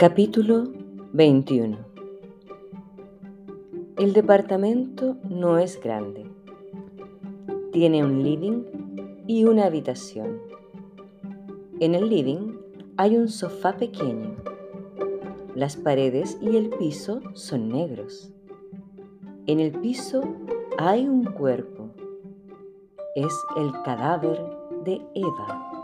Capítulo 21 El departamento no es grande. Tiene un living y una habitación. En el living hay un sofá pequeño. Las paredes y el piso son negros. En el piso hay un cuerpo. Es el cadáver de Eva.